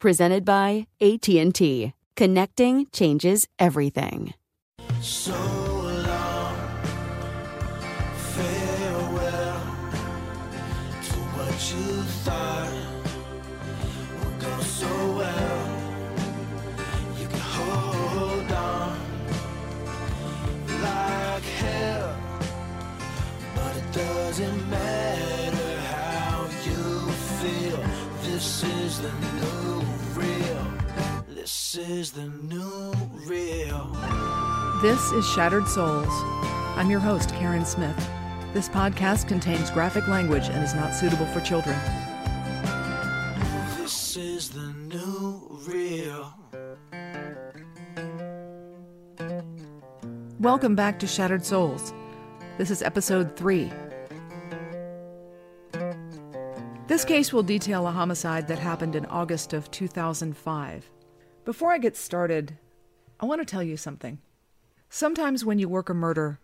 Presented by AT&T. Connecting changes everything. So long, farewell to what you thought is the new real. This is Shattered Souls. I'm your host, Karen Smith. This podcast contains graphic language and is not suitable for children. This is the new real. Welcome back to Shattered Souls. This is episode 3. This case will detail a homicide that happened in August of 2005. Before I get started, I want to tell you something. Sometimes when you work a murder,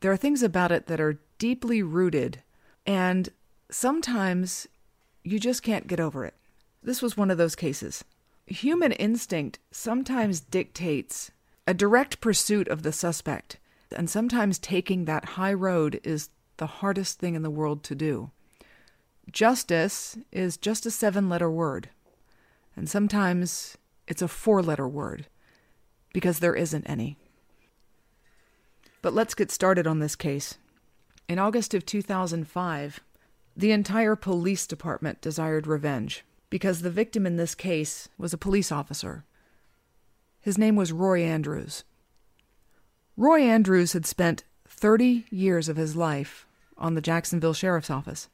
there are things about it that are deeply rooted, and sometimes you just can't get over it. This was one of those cases. Human instinct sometimes dictates a direct pursuit of the suspect, and sometimes taking that high road is the hardest thing in the world to do. Justice is just a seven letter word, and sometimes it's a four letter word because there isn't any. But let's get started on this case. In August of 2005, the entire police department desired revenge because the victim in this case was a police officer. His name was Roy Andrews. Roy Andrews had spent 30 years of his life on the Jacksonville Sheriff's Office.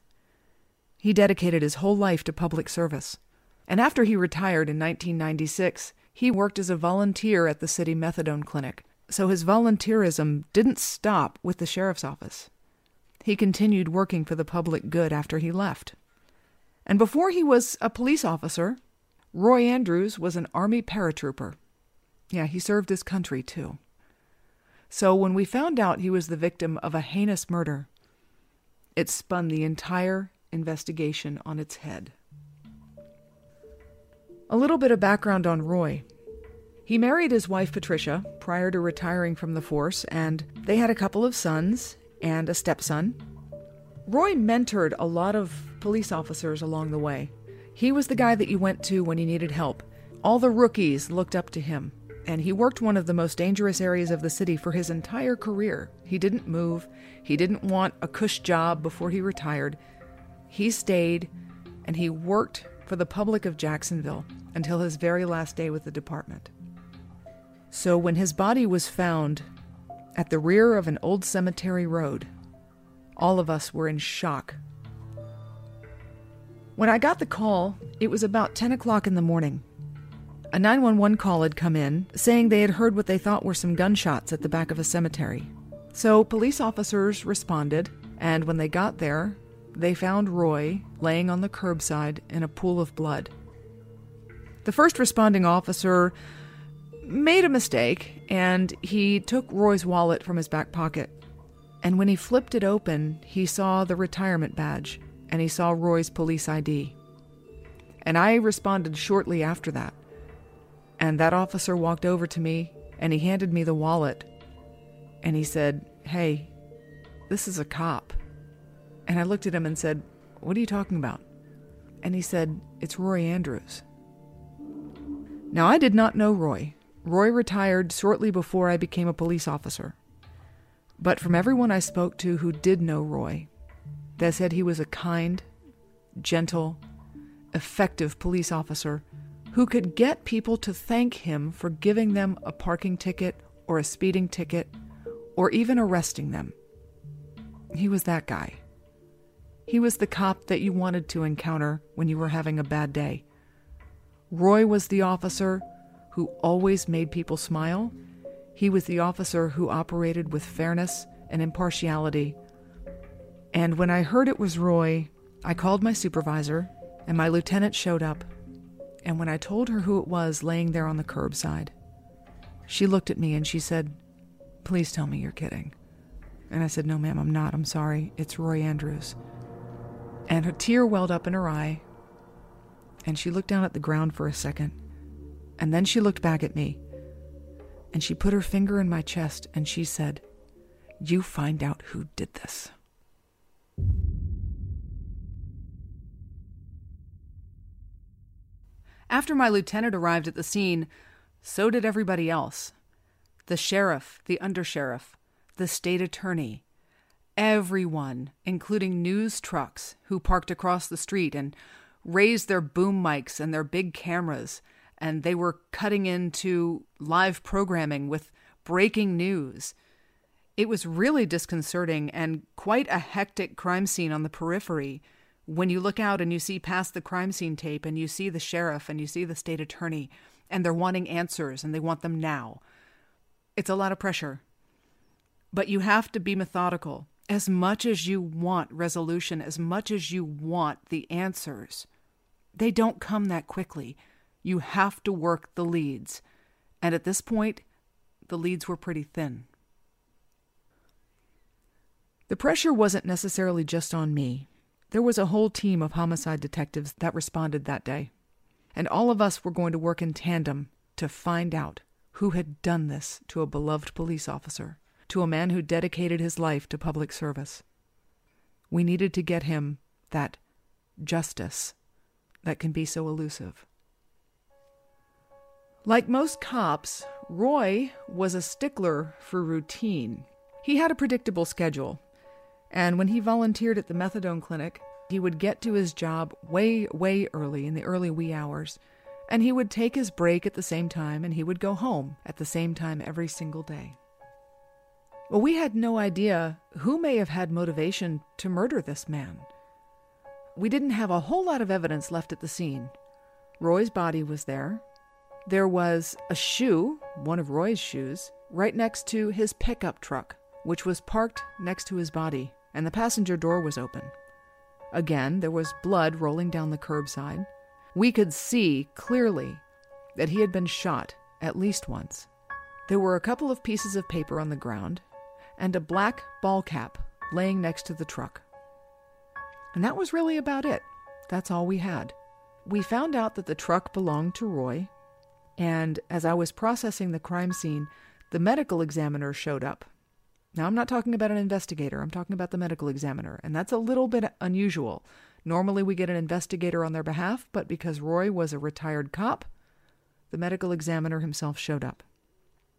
He dedicated his whole life to public service. And after he retired in 1996, he worked as a volunteer at the city methadone clinic. So his volunteerism didn't stop with the sheriff's office. He continued working for the public good after he left. And before he was a police officer, Roy Andrews was an Army paratrooper. Yeah, he served his country too. So when we found out he was the victim of a heinous murder, it spun the entire investigation on its head. A little bit of background on Roy. He married his wife Patricia prior to retiring from the force, and they had a couple of sons and a stepson. Roy mentored a lot of police officers along the way. He was the guy that you went to when you needed help. All the rookies looked up to him, and he worked one of the most dangerous areas of the city for his entire career. He didn't move, he didn't want a cush job before he retired. He stayed and he worked for the public of Jacksonville until his very last day with the department. So when his body was found at the rear of an old cemetery road, all of us were in shock. When I got the call, it was about 10 o'clock in the morning. A 911 call had come in saying they had heard what they thought were some gunshots at the back of a cemetery. So police officers responded, and when they got there, they found Roy laying on the curbside in a pool of blood. The first responding officer made a mistake and he took Roy's wallet from his back pocket. And when he flipped it open, he saw the retirement badge and he saw Roy's police ID. And I responded shortly after that. And that officer walked over to me and he handed me the wallet and he said, Hey, this is a cop. And I looked at him and said, What are you talking about? And he said, It's Roy Andrews. Now, I did not know Roy. Roy retired shortly before I became a police officer. But from everyone I spoke to who did know Roy, they said he was a kind, gentle, effective police officer who could get people to thank him for giving them a parking ticket or a speeding ticket or even arresting them. He was that guy. He was the cop that you wanted to encounter when you were having a bad day. Roy was the officer who always made people smile. He was the officer who operated with fairness and impartiality. And when I heard it was Roy, I called my supervisor, and my lieutenant showed up. And when I told her who it was laying there on the curbside, she looked at me and she said, Please tell me you're kidding. And I said, No, ma'am, I'm not. I'm sorry. It's Roy Andrews. And a tear welled up in her eye, and she looked down at the ground for a second. And then she looked back at me, and she put her finger in my chest and she said, You find out who did this. After my lieutenant arrived at the scene, so did everybody else the sheriff, the undersheriff, the state attorney, everyone, including news trucks who parked across the street and raised their boom mics and their big cameras, and they were cutting into live programming with breaking news. It was really disconcerting and quite a hectic crime scene on the periphery. When you look out and you see past the crime scene tape and you see the sheriff and you see the state attorney, and they're wanting answers and they want them now. It's a lot of pressure. But you have to be methodical. As much as you want resolution, as much as you want the answers, they don't come that quickly. You have to work the leads. And at this point, the leads were pretty thin. The pressure wasn't necessarily just on me. There was a whole team of homicide detectives that responded that day. And all of us were going to work in tandem to find out who had done this to a beloved police officer, to a man who dedicated his life to public service. We needed to get him that justice that can be so elusive. Like most cops, Roy was a stickler for routine. He had a predictable schedule, and when he volunteered at the methadone clinic, he would get to his job way, way early in the early wee hours and he would take his break at the same time and he would go home at the same time every single day. Well, we had no idea who may have had motivation to murder this man. We didn't have a whole lot of evidence left at the scene. Roy's body was there. There was a shoe, one of Roy's shoes, right next to his pickup truck, which was parked next to his body, and the passenger door was open. Again, there was blood rolling down the curbside, we could see clearly that he had been shot at least once. There were a couple of pieces of paper on the ground and a black ball cap laying next to the truck. And that was really about it. That's all we had. We found out that the truck belonged to Roy, and as I was processing the crime scene, the medical examiner showed up. Now, I'm not talking about an investigator, I'm talking about the medical examiner, and that's a little bit unusual Normally, we get an investigator on their behalf, but because Roy was a retired cop, the medical examiner himself showed up.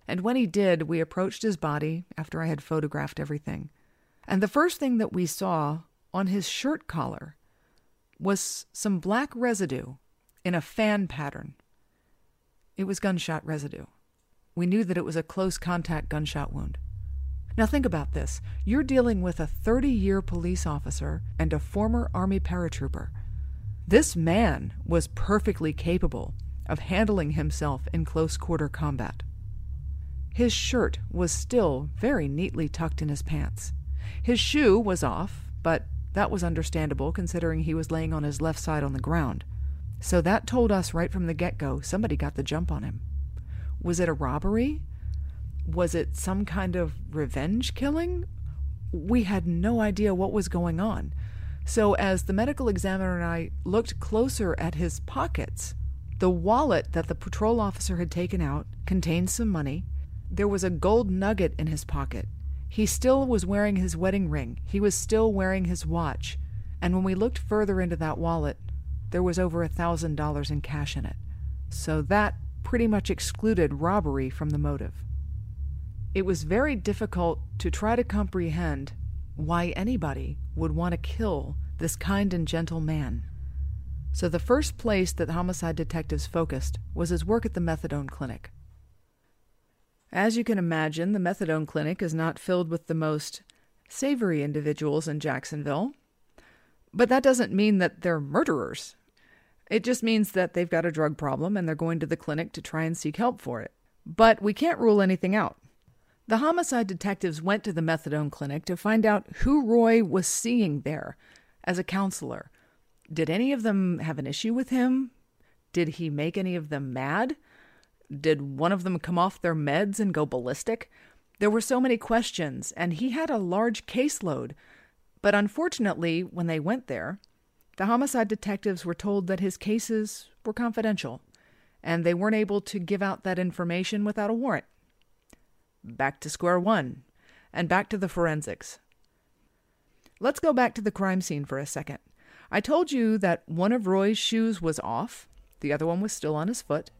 And when he did, we approached his body after I had photographed everything. And the first thing that we saw on his shirt collar was some black residue in a fan pattern. It was gunshot residue. We knew that it was a close contact gunshot wound. Now, think about this you're dealing with a 30 year police officer and a former Army paratrooper. This man was perfectly capable of handling himself in close quarter combat. His shirt was still very neatly tucked in his pants. His shoe was off, but that was understandable considering he was laying on his left side on the ground. So that told us right from the get go somebody got the jump on him. Was it a robbery? Was it some kind of revenge killing? We had no idea what was going on. So, as the medical examiner and I looked closer at his pockets, the wallet that the patrol officer had taken out contained some money. There was a gold nugget in his pocket. He still was wearing his wedding ring. He was still wearing his watch. And when we looked further into that wallet, there was over a thousand dollars in cash in it. So that pretty much excluded robbery from the motive. It was very difficult to try to comprehend why anybody would want to kill this kind and gentle man. So the first place that homicide detectives focused was his work at the methadone clinic. As you can imagine, the methadone clinic is not filled with the most savory individuals in Jacksonville. But that doesn't mean that they're murderers. It just means that they've got a drug problem and they're going to the clinic to try and seek help for it. But we can't rule anything out. The homicide detectives went to the methadone clinic to find out who Roy was seeing there as a counselor. Did any of them have an issue with him? Did he make any of them mad? Did one of them come off their meds and go ballistic? There were so many questions, and he had a large caseload. But unfortunately, when they went there, the homicide detectives were told that his cases were confidential, and they weren't able to give out that information without a warrant. Back to square one, and back to the forensics. Let's go back to the crime scene for a second. I told you that one of Roy's shoes was off, the other one was still on his foot.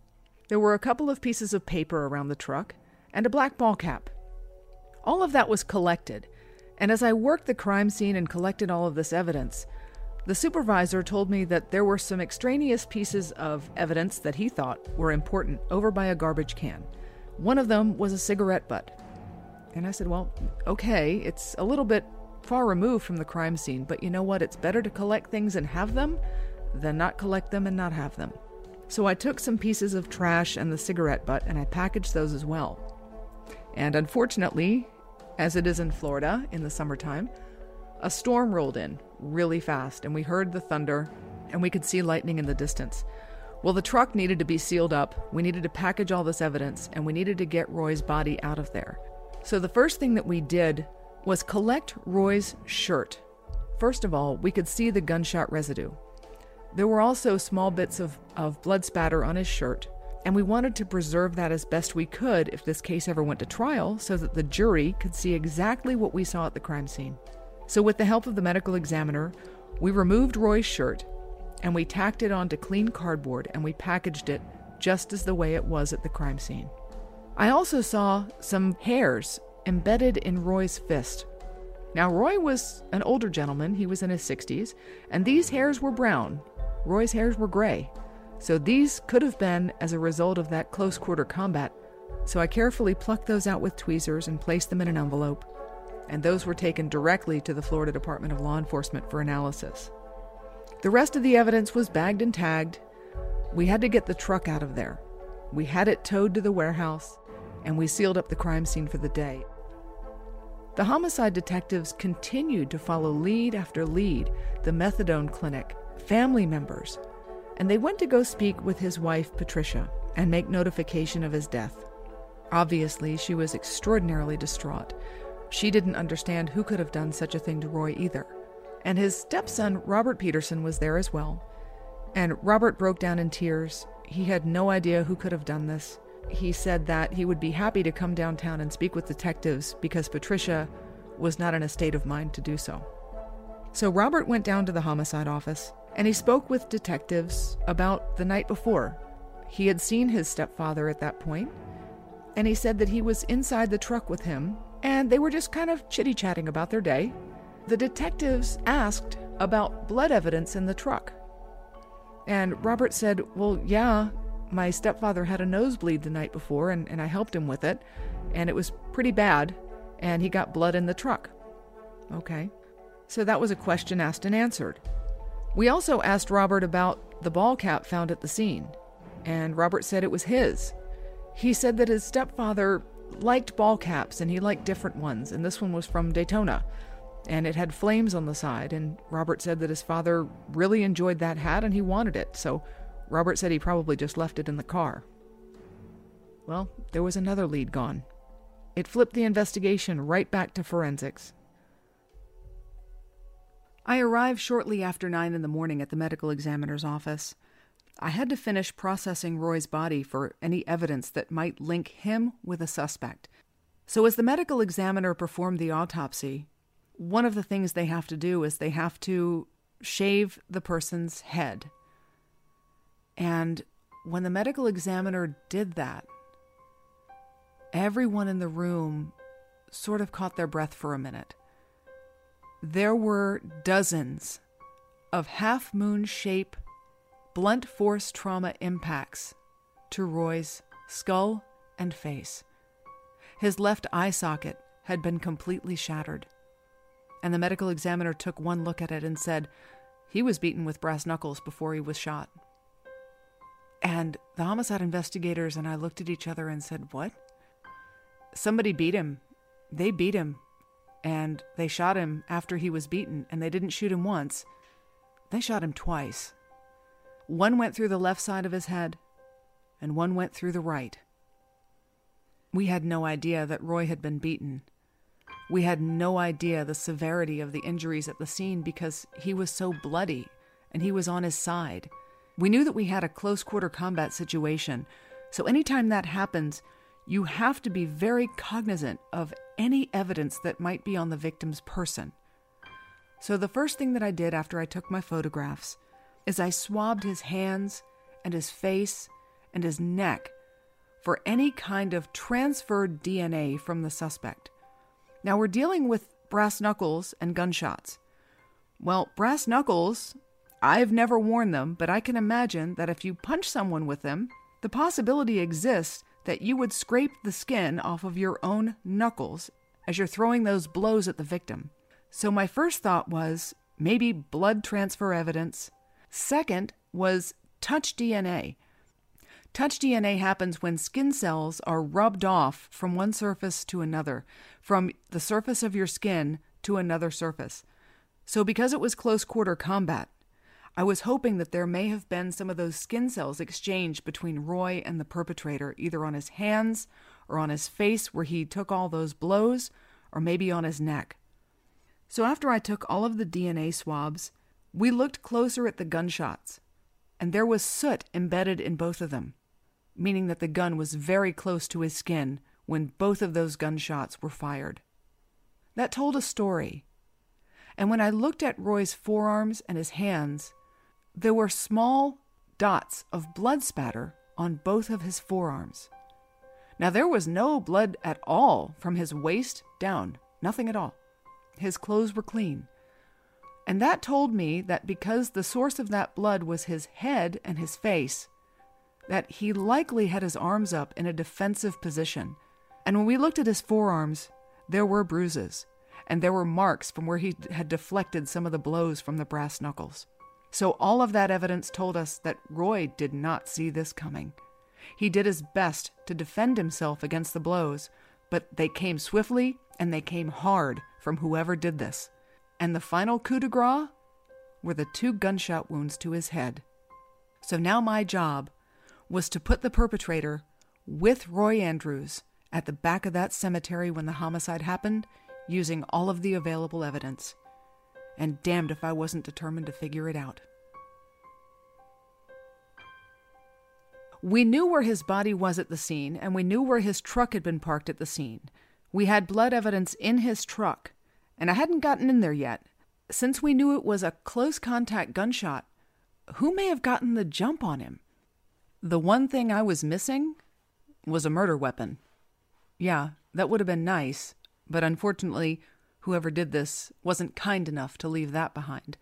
There were a couple of pieces of paper around the truck, and a black ball cap. All of that was collected, and as I worked the crime scene and collected all of this evidence, the supervisor told me that there were some extraneous pieces of evidence that he thought were important over by a garbage can. One of them was a cigarette butt. And I said, Well, okay, it's a little bit far removed from the crime scene, but you know what? It's better to collect things and have them than not collect them and not have them. So I took some pieces of trash and the cigarette butt and I packaged those as well. And unfortunately, as it is in Florida in the summertime, a storm rolled in really fast, and we heard the thunder and we could see lightning in the distance. Well, the truck needed to be sealed up, we needed to package all this evidence, and we needed to get Roy's body out of there. So the first thing that we did was collect Roy's shirt. First of all, we could see the gunshot residue. There were also small bits of, of blood spatter on his shirt, and we wanted to preserve that as best we could if this case ever went to trial so that the jury could see exactly what we saw at the crime scene. So, with the help of the medical examiner, we removed Roy's shirt and we tacked it onto clean cardboard and we packaged it just as the way it was at the crime scene. I also saw some hairs embedded in Roy's fist. Now, Roy was an older gentleman, he was in his 60s, and these hairs were brown. Roy's hairs were gray. So these could have been as a result of that close quarter combat. So I carefully plucked those out with tweezers and placed them in an envelope, and those were taken directly to the Florida Department of Law Enforcement for analysis. The rest of the evidence was bagged and tagged. We had to get the truck out of there. We had it towed to the warehouse, and we sealed up the crime scene for the day. The homicide detectives continued to follow lead after lead the methadone clinic, family members, and they went to go speak with his wife, Patricia, and make notification of his death. Obviously, she was extraordinarily distraught. She didn't understand who could have done such a thing to Roy either. And his stepson, Robert Peterson, was there as well. And Robert broke down in tears. He had no idea who could have done this. He said that he would be happy to come downtown and speak with detectives because Patricia was not in a state of mind to do so. So Robert went down to the homicide office and he spoke with detectives about the night before. He had seen his stepfather at that point, and he said that he was inside the truck with him, and they were just kind of chitty chatting about their day. The detectives asked about blood evidence in the truck. And Robert said, Well, yeah, my stepfather had a nosebleed the night before, and, and I helped him with it, and it was pretty bad, and he got blood in the truck. Okay. So that was a question asked and answered. We also asked Robert about the ball cap found at the scene, and Robert said it was his. He said that his stepfather liked ball caps and he liked different ones, and this one was from Daytona, and it had flames on the side. And Robert said that his father really enjoyed that hat and he wanted it, so Robert said he probably just left it in the car. Well, there was another lead gone. It flipped the investigation right back to forensics. I arrived shortly after nine in the morning at the medical examiner's office. I had to finish processing Roy's body for any evidence that might link him with a suspect. So, as the medical examiner performed the autopsy, one of the things they have to do is they have to shave the person's head. And when the medical examiner did that, everyone in the room sort of caught their breath for a minute. There were dozens of half moon shape blunt force trauma impacts to Roy's skull and face. His left eye socket had been completely shattered, and the medical examiner took one look at it and said he was beaten with brass knuckles before he was shot. And the homicide investigators and I looked at each other and said, What? Somebody beat him. They beat him. And they shot him after he was beaten, and they didn't shoot him once. They shot him twice. One went through the left side of his head, and one went through the right. We had no idea that Roy had been beaten. We had no idea the severity of the injuries at the scene because he was so bloody and he was on his side. We knew that we had a close quarter combat situation, so anytime that happens, you have to be very cognizant of any evidence that might be on the victim's person. So, the first thing that I did after I took my photographs is I swabbed his hands and his face and his neck for any kind of transferred DNA from the suspect. Now, we're dealing with brass knuckles and gunshots. Well, brass knuckles, I've never worn them, but I can imagine that if you punch someone with them, the possibility exists that you would scrape the skin off of your own knuckles as you're throwing those blows at the victim. So, my first thought was maybe blood transfer evidence. Second was touch DNA. Touch DNA happens when skin cells are rubbed off from one surface to another, from the surface of your skin to another surface. So, because it was close quarter combat, I was hoping that there may have been some of those skin cells exchanged between Roy and the perpetrator, either on his hands or on his face where he took all those blows, or maybe on his neck. So, after I took all of the DNA swabs, we looked closer at the gunshots, and there was soot embedded in both of them meaning that the gun was very close to his skin when both of those gunshots were fired. That told a story. And when I looked at Roy's forearms and his hands, there were small dots of blood spatter on both of his forearms. Now, there was no blood at all from his waist down, nothing at all. His clothes were clean. And that told me that because the source of that blood was his head and his face, that he likely had his arms up in a defensive position. And when we looked at his forearms, there were bruises, and there were marks from where he had deflected some of the blows from the brass knuckles. So all of that evidence told us that Roy did not see this coming. He did his best to defend himself against the blows, but they came swiftly and they came hard from whoever did this. And the final coup de grace were the two gunshot wounds to his head. So now my job was to put the perpetrator with Roy Andrews at the back of that cemetery when the homicide happened, using all of the available evidence. And damned if I wasn't determined to figure it out. We knew where his body was at the scene, and we knew where his truck had been parked at the scene. We had blood evidence in his truck, and I hadn't gotten in there yet. Since we knew it was a close contact gunshot, who may have gotten the jump on him? The one thing I was missing was a murder weapon. Yeah, that would have been nice, but unfortunately, whoever did this wasn't kind enough to leave that behind.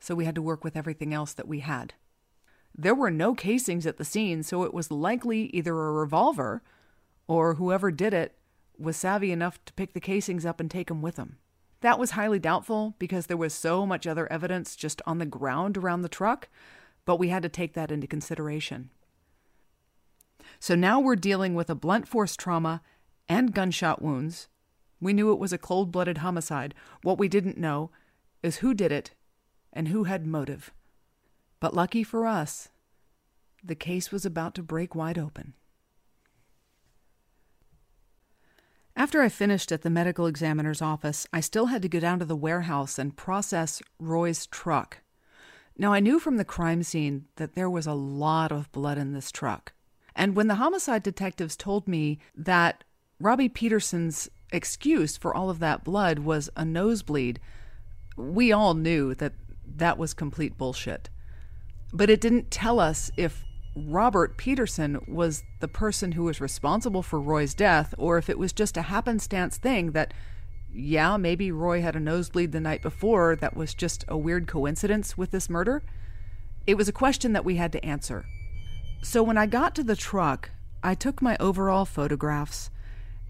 So we had to work with everything else that we had. There were no casings at the scene, so it was likely either a revolver or whoever did it was savvy enough to pick the casings up and take them with them. That was highly doubtful because there was so much other evidence just on the ground around the truck, but we had to take that into consideration. So now we're dealing with a blunt force trauma and gunshot wounds. We knew it was a cold blooded homicide. What we didn't know is who did it and who had motive. But lucky for us, the case was about to break wide open. After I finished at the medical examiner's office, I still had to go down to the warehouse and process Roy's truck. Now, I knew from the crime scene that there was a lot of blood in this truck. And when the homicide detectives told me that Robbie Peterson's excuse for all of that blood was a nosebleed, we all knew that that was complete bullshit. But it didn't tell us if Robert Peterson was the person who was responsible for Roy's death, or if it was just a happenstance thing that, yeah, maybe Roy had a nosebleed the night before that was just a weird coincidence with this murder. It was a question that we had to answer. So when I got to the truck, I took my overall photographs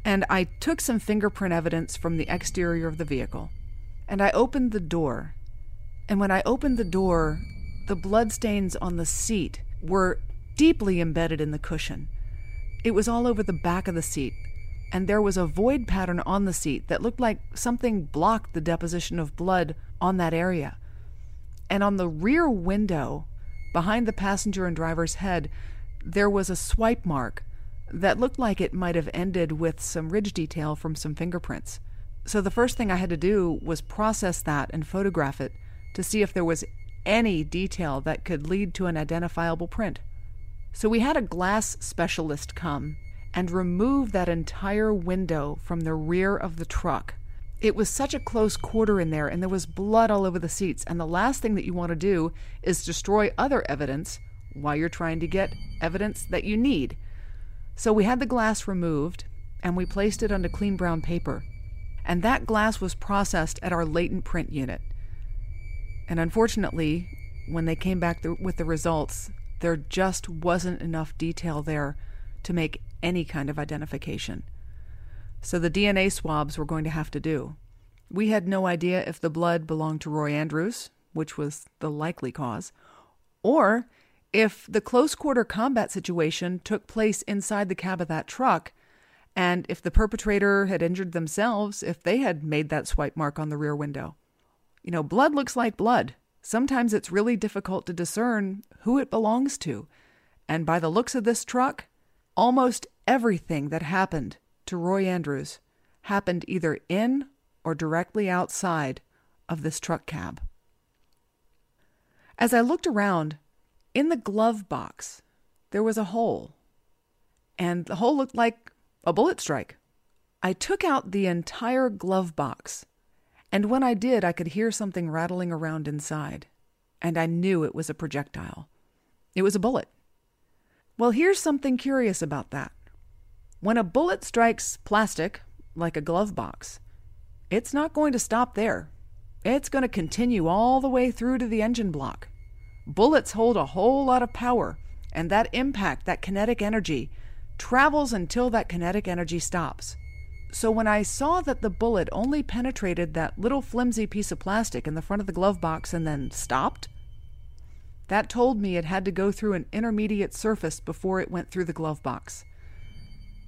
and I took some fingerprint evidence from the exterior of the vehicle. And I opened the door. And when I opened the door, the bloodstains on the seat were deeply embedded in the cushion. It was all over the back of the seat, and there was a void pattern on the seat that looked like something blocked the deposition of blood on that area. And on the rear window, behind the passenger and driver's head, there was a swipe mark that looked like it might have ended with some ridge detail from some fingerprints. So the first thing I had to do was process that and photograph it to see if there was any detail that could lead to an identifiable print. So we had a glass specialist come and remove that entire window from the rear of the truck. It was such a close quarter in there, and there was blood all over the seats. And the last thing that you want to do is destroy other evidence while you're trying to get evidence that you need. So we had the glass removed and we placed it onto clean brown paper. And that glass was processed at our latent print unit. And unfortunately, when they came back with the results, there just wasn't enough detail there to make any kind of identification. So the DNA swabs were going to have to do. We had no idea if the blood belonged to Roy Andrews, which was the likely cause, or if the close quarter combat situation took place inside the cab of that truck, and if the perpetrator had injured themselves if they had made that swipe mark on the rear window. You know, blood looks like blood. Sometimes it's really difficult to discern who it belongs to. And by the looks of this truck, almost everything that happened to Roy Andrews happened either in or directly outside of this truck cab. As I looked around, in the glove box, there was a hole, and the hole looked like a bullet strike. I took out the entire glove box and when I did, I could hear something rattling around inside, and I knew it was a projectile. It was a bullet. Well, here's something curious about that. When a bullet strikes plastic, like a glove box, it's not going to stop there. It's going to continue all the way through to the engine block. Bullets hold a whole lot of power, and that impact, that kinetic energy, travels until that kinetic energy stops. So when I saw that the bullet only penetrated that little flimsy piece of plastic in the front of the glove box and then stopped, that told me it had to go through an intermediate surface before it went through the glove box.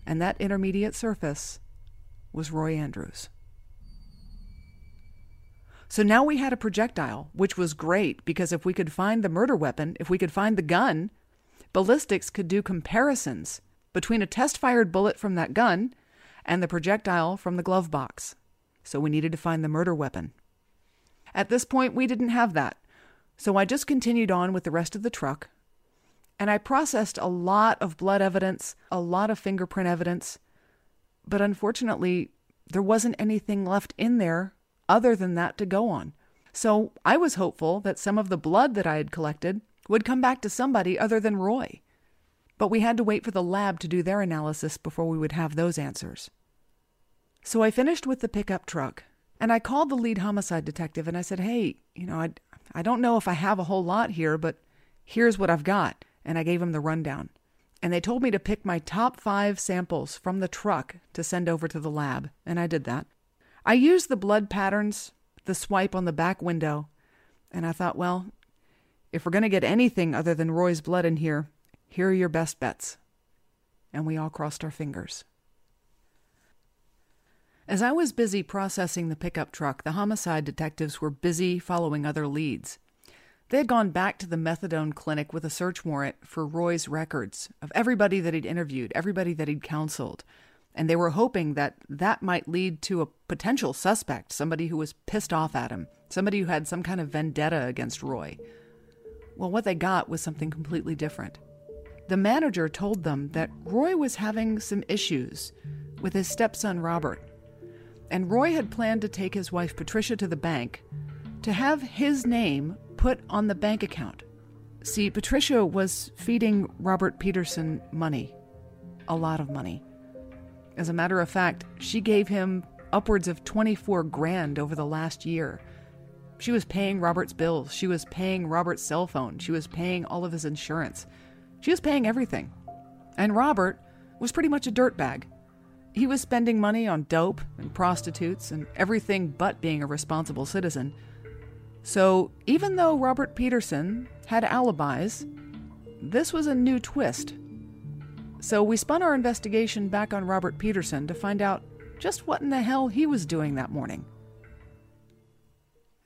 And that intermediate surface was Roy Andrews. So now we had a projectile, which was great because if we could find the murder weapon, if we could find the gun, ballistics could do comparisons between a test fired bullet from that gun and the projectile from the glove box. So we needed to find the murder weapon. At this point, we didn't have that. So I just continued on with the rest of the truck. And I processed a lot of blood evidence, a lot of fingerprint evidence. But unfortunately, there wasn't anything left in there other than that to go on. So I was hopeful that some of the blood that I had collected would come back to somebody other than Roy but we had to wait for the lab to do their analysis before we would have those answers. So I finished with the pickup truck, and I called the lead homicide detective and I said, Hey, you know, I, I don't know if I have a whole lot here, but here's what I've got. And I gave him the rundown. And they told me to pick my top five samples from the truck to send over to the lab, and I did that. I used the blood patterns, the swipe on the back window, and I thought, well, if we're going to get anything other than Roy's blood in here, here are your best bets. And we all crossed our fingers. As I was busy processing the pickup truck, the homicide detectives were busy following other leads. They had gone back to the methadone clinic with a search warrant for Roy's records of everybody that he'd interviewed, everybody that he'd counseled. And they were hoping that that might lead to a potential suspect, somebody who was pissed off at him, somebody who had some kind of vendetta against Roy. Well, what they got was something completely different. The manager told them that Roy was having some issues with his stepson Robert, and Roy had planned to take his wife Patricia to the bank to have his name put on the bank account. See, Patricia was feeding Robert Peterson money, a lot of money. As a matter of fact, she gave him upwards of 24 grand over the last year. She was paying Robert's bills. She was paying Robert's cell phone. She was paying all of his insurance. She was paying everything. And Robert was pretty much a dirtbag. He was spending money on dope and prostitutes and everything but being a responsible citizen. So, even though Robert Peterson had alibis, this was a new twist. So, we spun our investigation back on Robert Peterson to find out just what in the hell he was doing that morning.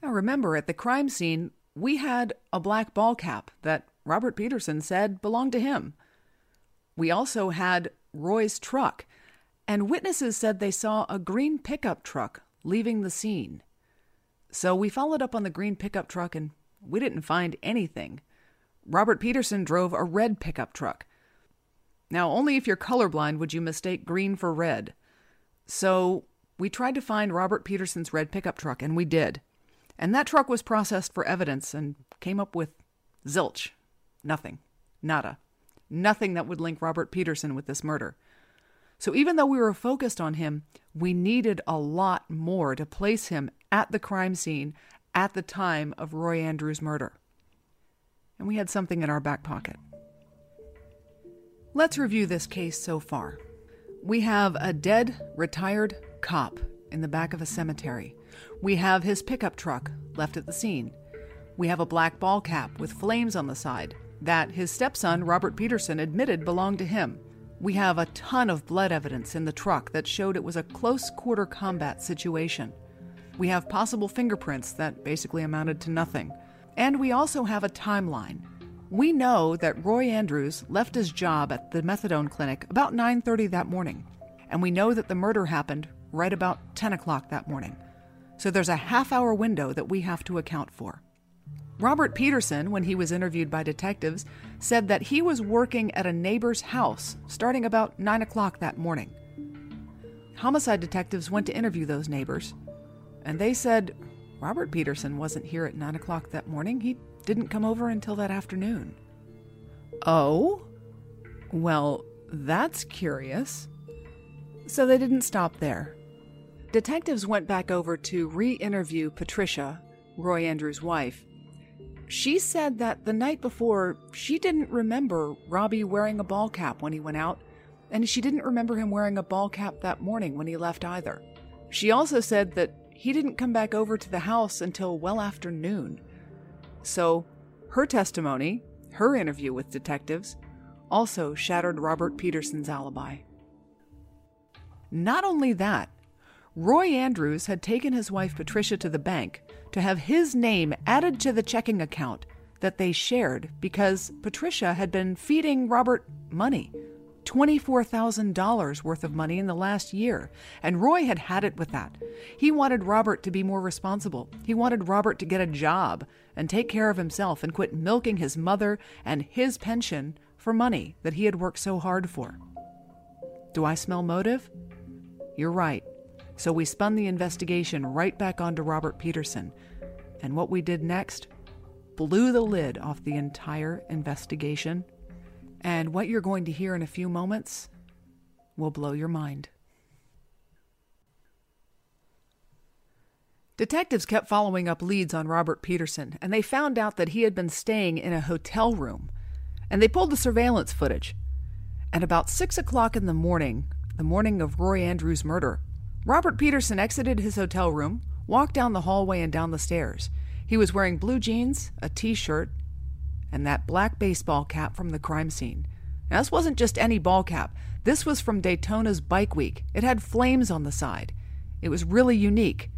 Now, remember, at the crime scene, we had a black ball cap that Robert Peterson said belonged to him. We also had Roy's truck, and witnesses said they saw a green pickup truck leaving the scene. So we followed up on the green pickup truck and we didn't find anything. Robert Peterson drove a red pickup truck. Now, only if you're colorblind would you mistake green for red. So we tried to find Robert Peterson's red pickup truck, and we did. And that truck was processed for evidence and came up with zilch. Nothing. Nada. Nothing that would link Robert Peterson with this murder. So even though we were focused on him, we needed a lot more to place him at the crime scene at the time of Roy Andrews' murder. And we had something in our back pocket. Let's review this case so far. We have a dead, retired cop in the back of a cemetery. We have his pickup truck left at the scene. We have a black ball cap with flames on the side that his stepson, Robert Peterson, admitted belonged to him. We have a ton of blood evidence in the truck that showed it was a close quarter combat situation. We have possible fingerprints that basically amounted to nothing. And we also have a timeline. We know that Roy Andrews left his job at the methadone clinic about 9:30 that morning, and we know that the murder happened right about 10 o'clock that morning. So there's a half-hour window that we have to account for. Robert Peterson, when he was interviewed by detectives, said that he was working at a neighbor's house starting about 9 o'clock that morning. Homicide detectives went to interview those neighbors, and they said Robert Peterson wasn't here at 9 o'clock that morning. He didn't come over until that afternoon. Oh? Well, that's curious. So they didn't stop there. Detectives went back over to re interview Patricia, Roy Andrews' wife. She said that the night before, she didn't remember Robbie wearing a ball cap when he went out, and she didn't remember him wearing a ball cap that morning when he left either. She also said that he didn't come back over to the house until well after noon. So, her testimony, her interview with detectives, also shattered Robert Peterson's alibi. Not only that, Roy Andrews had taken his wife Patricia to the bank to have his name added to the checking account that they shared because Patricia had been feeding Robert money $24,000 worth of money in the last year, and Roy had had it with that. He wanted Robert to be more responsible. He wanted Robert to get a job and take care of himself and quit milking his mother and his pension for money that he had worked so hard for. Do I smell motive? You're right. So we spun the investigation right back onto Robert Peterson, and what we did next blew the lid off the entire investigation and what you're going to hear in a few moments will blow your mind. Detectives kept following up leads on Robert Peterson, and they found out that he had been staying in a hotel room. And they pulled the surveillance footage. At about 6 o'clock in the morning, the morning of Roy Andrews' murder, Robert Peterson exited his hotel room, walked down the hallway and down the stairs. He was wearing blue jeans, a t shirt, and that black baseball cap from the crime scene. Now, this wasn't just any ball cap. This was from Daytona's Bike Week. It had flames on the side. It was really unique.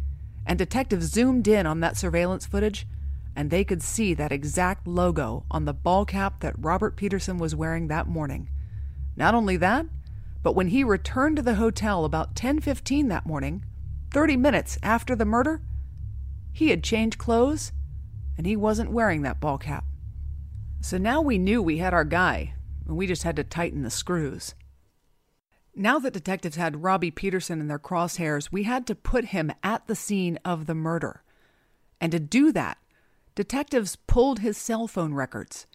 And detectives zoomed in on that surveillance footage, and they could see that exact logo on the ball cap that Robert Peterson was wearing that morning. Not only that, but when he returned to the hotel about 10:15 that morning, 30 minutes after the murder, he had changed clothes and he wasn't wearing that ball cap. So now we knew we had our guy, and we just had to tighten the screws. Now that detectives had Robbie Peterson in their crosshairs, we had to put him at the scene of the murder. And to do that, detectives pulled his cell phone records.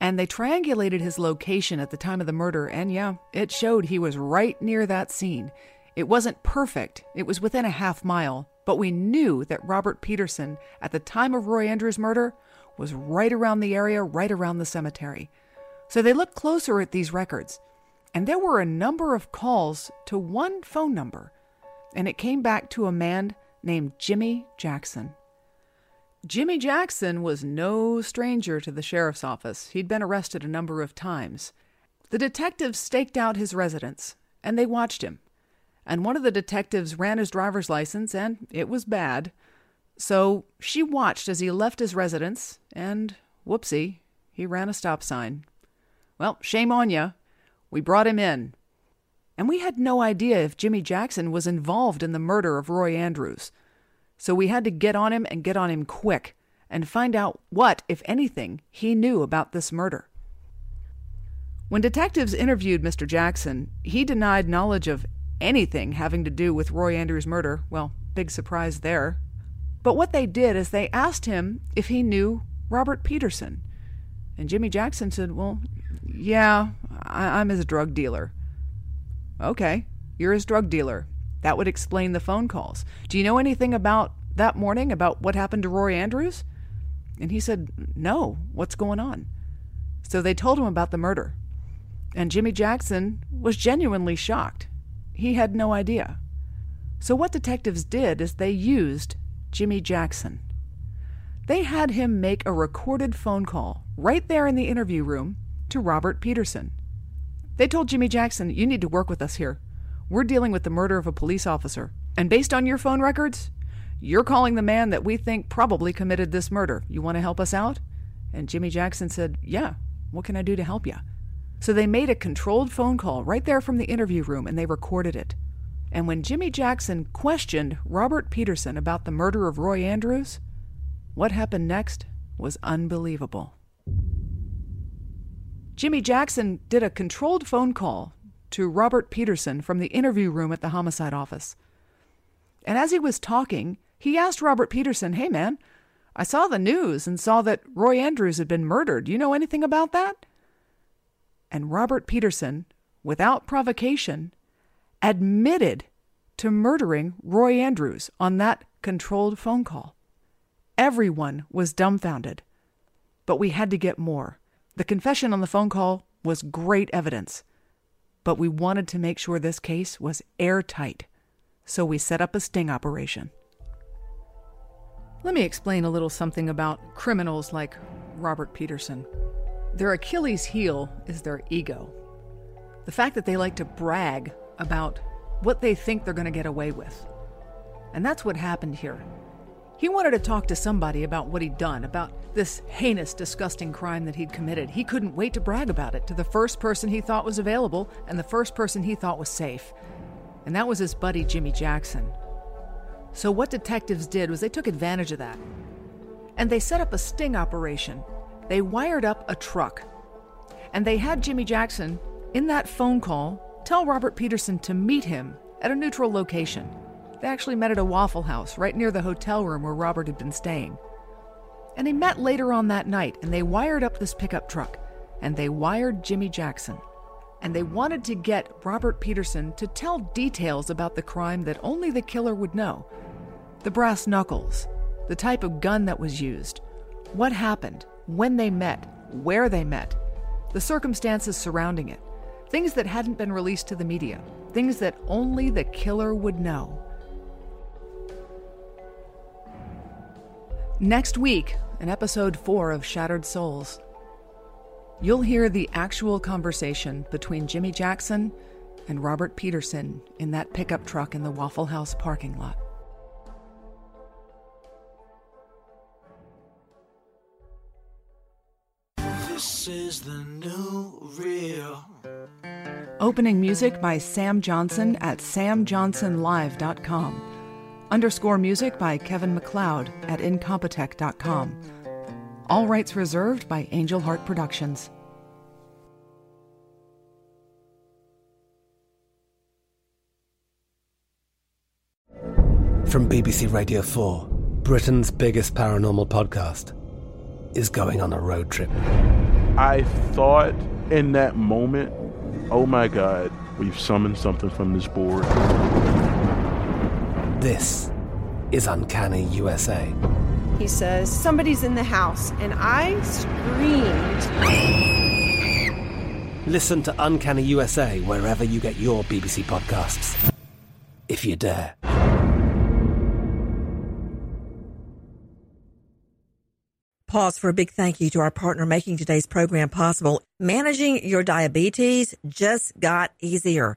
And they triangulated his location at the time of the murder, and yeah, it showed he was right near that scene. It wasn't perfect, it was within a half mile, but we knew that Robert Peterson, at the time of Roy Andrews' murder, was right around the area, right around the cemetery. So they looked closer at these records, and there were a number of calls to one phone number, and it came back to a man named Jimmy Jackson. Jimmy Jackson was no stranger to the sheriff's office. He'd been arrested a number of times. The detectives staked out his residence, and they watched him. And one of the detectives ran his driver's license, and it was bad. So she watched as he left his residence, and whoopsie, he ran a stop sign. Well, shame on you. We brought him in. And we had no idea if Jimmy Jackson was involved in the murder of Roy Andrews. So we had to get on him and get on him quick and find out what, if anything, he knew about this murder. When detectives interviewed Mr. Jackson, he denied knowledge of anything having to do with Roy Andrews' murder. Well, big surprise there. But what they did is they asked him if he knew Robert Peterson. And Jimmy Jackson said, Well, yeah, I- am his drug dealer. Okay, you're his drug dealer. That would explain the phone calls. Do you know anything about that morning, about what happened to Roy Andrews? And he said, No, what's going on? So they told him about the murder. And Jimmy Jackson was genuinely shocked. He had no idea. So, what detectives did is they used Jimmy Jackson. They had him make a recorded phone call right there in the interview room to Robert Peterson. They told Jimmy Jackson, You need to work with us here. We're dealing with the murder of a police officer. And based on your phone records, you're calling the man that we think probably committed this murder. You want to help us out? And Jimmy Jackson said, Yeah, what can I do to help you? So they made a controlled phone call right there from the interview room and they recorded it. And when Jimmy Jackson questioned Robert Peterson about the murder of Roy Andrews, what happened next was unbelievable. Jimmy Jackson did a controlled phone call to Robert Peterson from the interview room at the homicide office. And as he was talking, he asked Robert Peterson, Hey man, I saw the news and saw that Roy Andrews had been murdered. Do you know anything about that? And Robert Peterson, without provocation, admitted to murdering Roy Andrews on that controlled phone call. Everyone was dumbfounded. But we had to get more. The confession on the phone call was great evidence but we wanted to make sure this case was airtight, so we set up a sting operation. Let me explain a little something about criminals like Robert Peterson. Their Achilles' heel is their ego. The fact that they like to brag about what they think they're going to get away with. And that's what happened here. He wanted to talk to somebody about what he'd done, about this heinous, disgusting crime that he'd committed. He couldn't wait to brag about it to the first person he thought was available and the first person he thought was safe. And that was his buddy, Jimmy Jackson. So, what detectives did was they took advantage of that. And they set up a sting operation. They wired up a truck. And they had Jimmy Jackson, in that phone call, tell Robert Peterson to meet him at a neutral location. They actually met at a Waffle House right near the hotel room where Robert had been staying. And they met later on that night and they wired up this pickup truck and they wired Jimmy Jackson. And they wanted to get Robert Peterson to tell details about the crime that only the killer would know the brass knuckles, the type of gun that was used, what happened, when they met, where they met, the circumstances surrounding it, things that hadn't been released to the media, things that only the killer would know. Next week, in episode 4 of Shattered Souls, you'll hear the actual conversation between Jimmy Jackson and Robert Peterson in that pickup truck in the Waffle House parking lot. This is the new real. Opening music by Sam Johnson at samjohnsonlive.com underscore music by Kevin MacLeod at Incompetech.com. All rights reserved by Angel Heart Productions. From BBC Radio 4, Britain's biggest paranormal podcast is going on a road trip. I thought in that moment, oh my God, we've summoned something from this board. This is Uncanny USA. He says, Somebody's in the house, and I screamed. Listen to Uncanny USA wherever you get your BBC podcasts, if you dare. Pause for a big thank you to our partner making today's program possible. Managing your diabetes just got easier.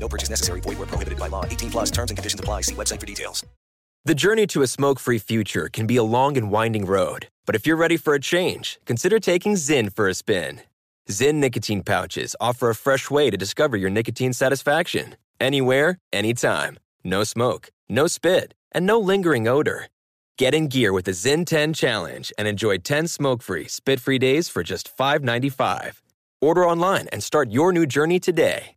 No purchase necessary. Void where prohibited by law. 18 plus terms and conditions apply. See website for details. The journey to a smoke-free future can be a long and winding road. But if you're ready for a change, consider taking Zyn for a spin. Zyn nicotine pouches offer a fresh way to discover your nicotine satisfaction. Anywhere, anytime. No smoke, no spit, and no lingering odor. Get in gear with the Zyn 10 Challenge and enjoy 10 smoke-free, spit-free days for just $5.95. Order online and start your new journey today.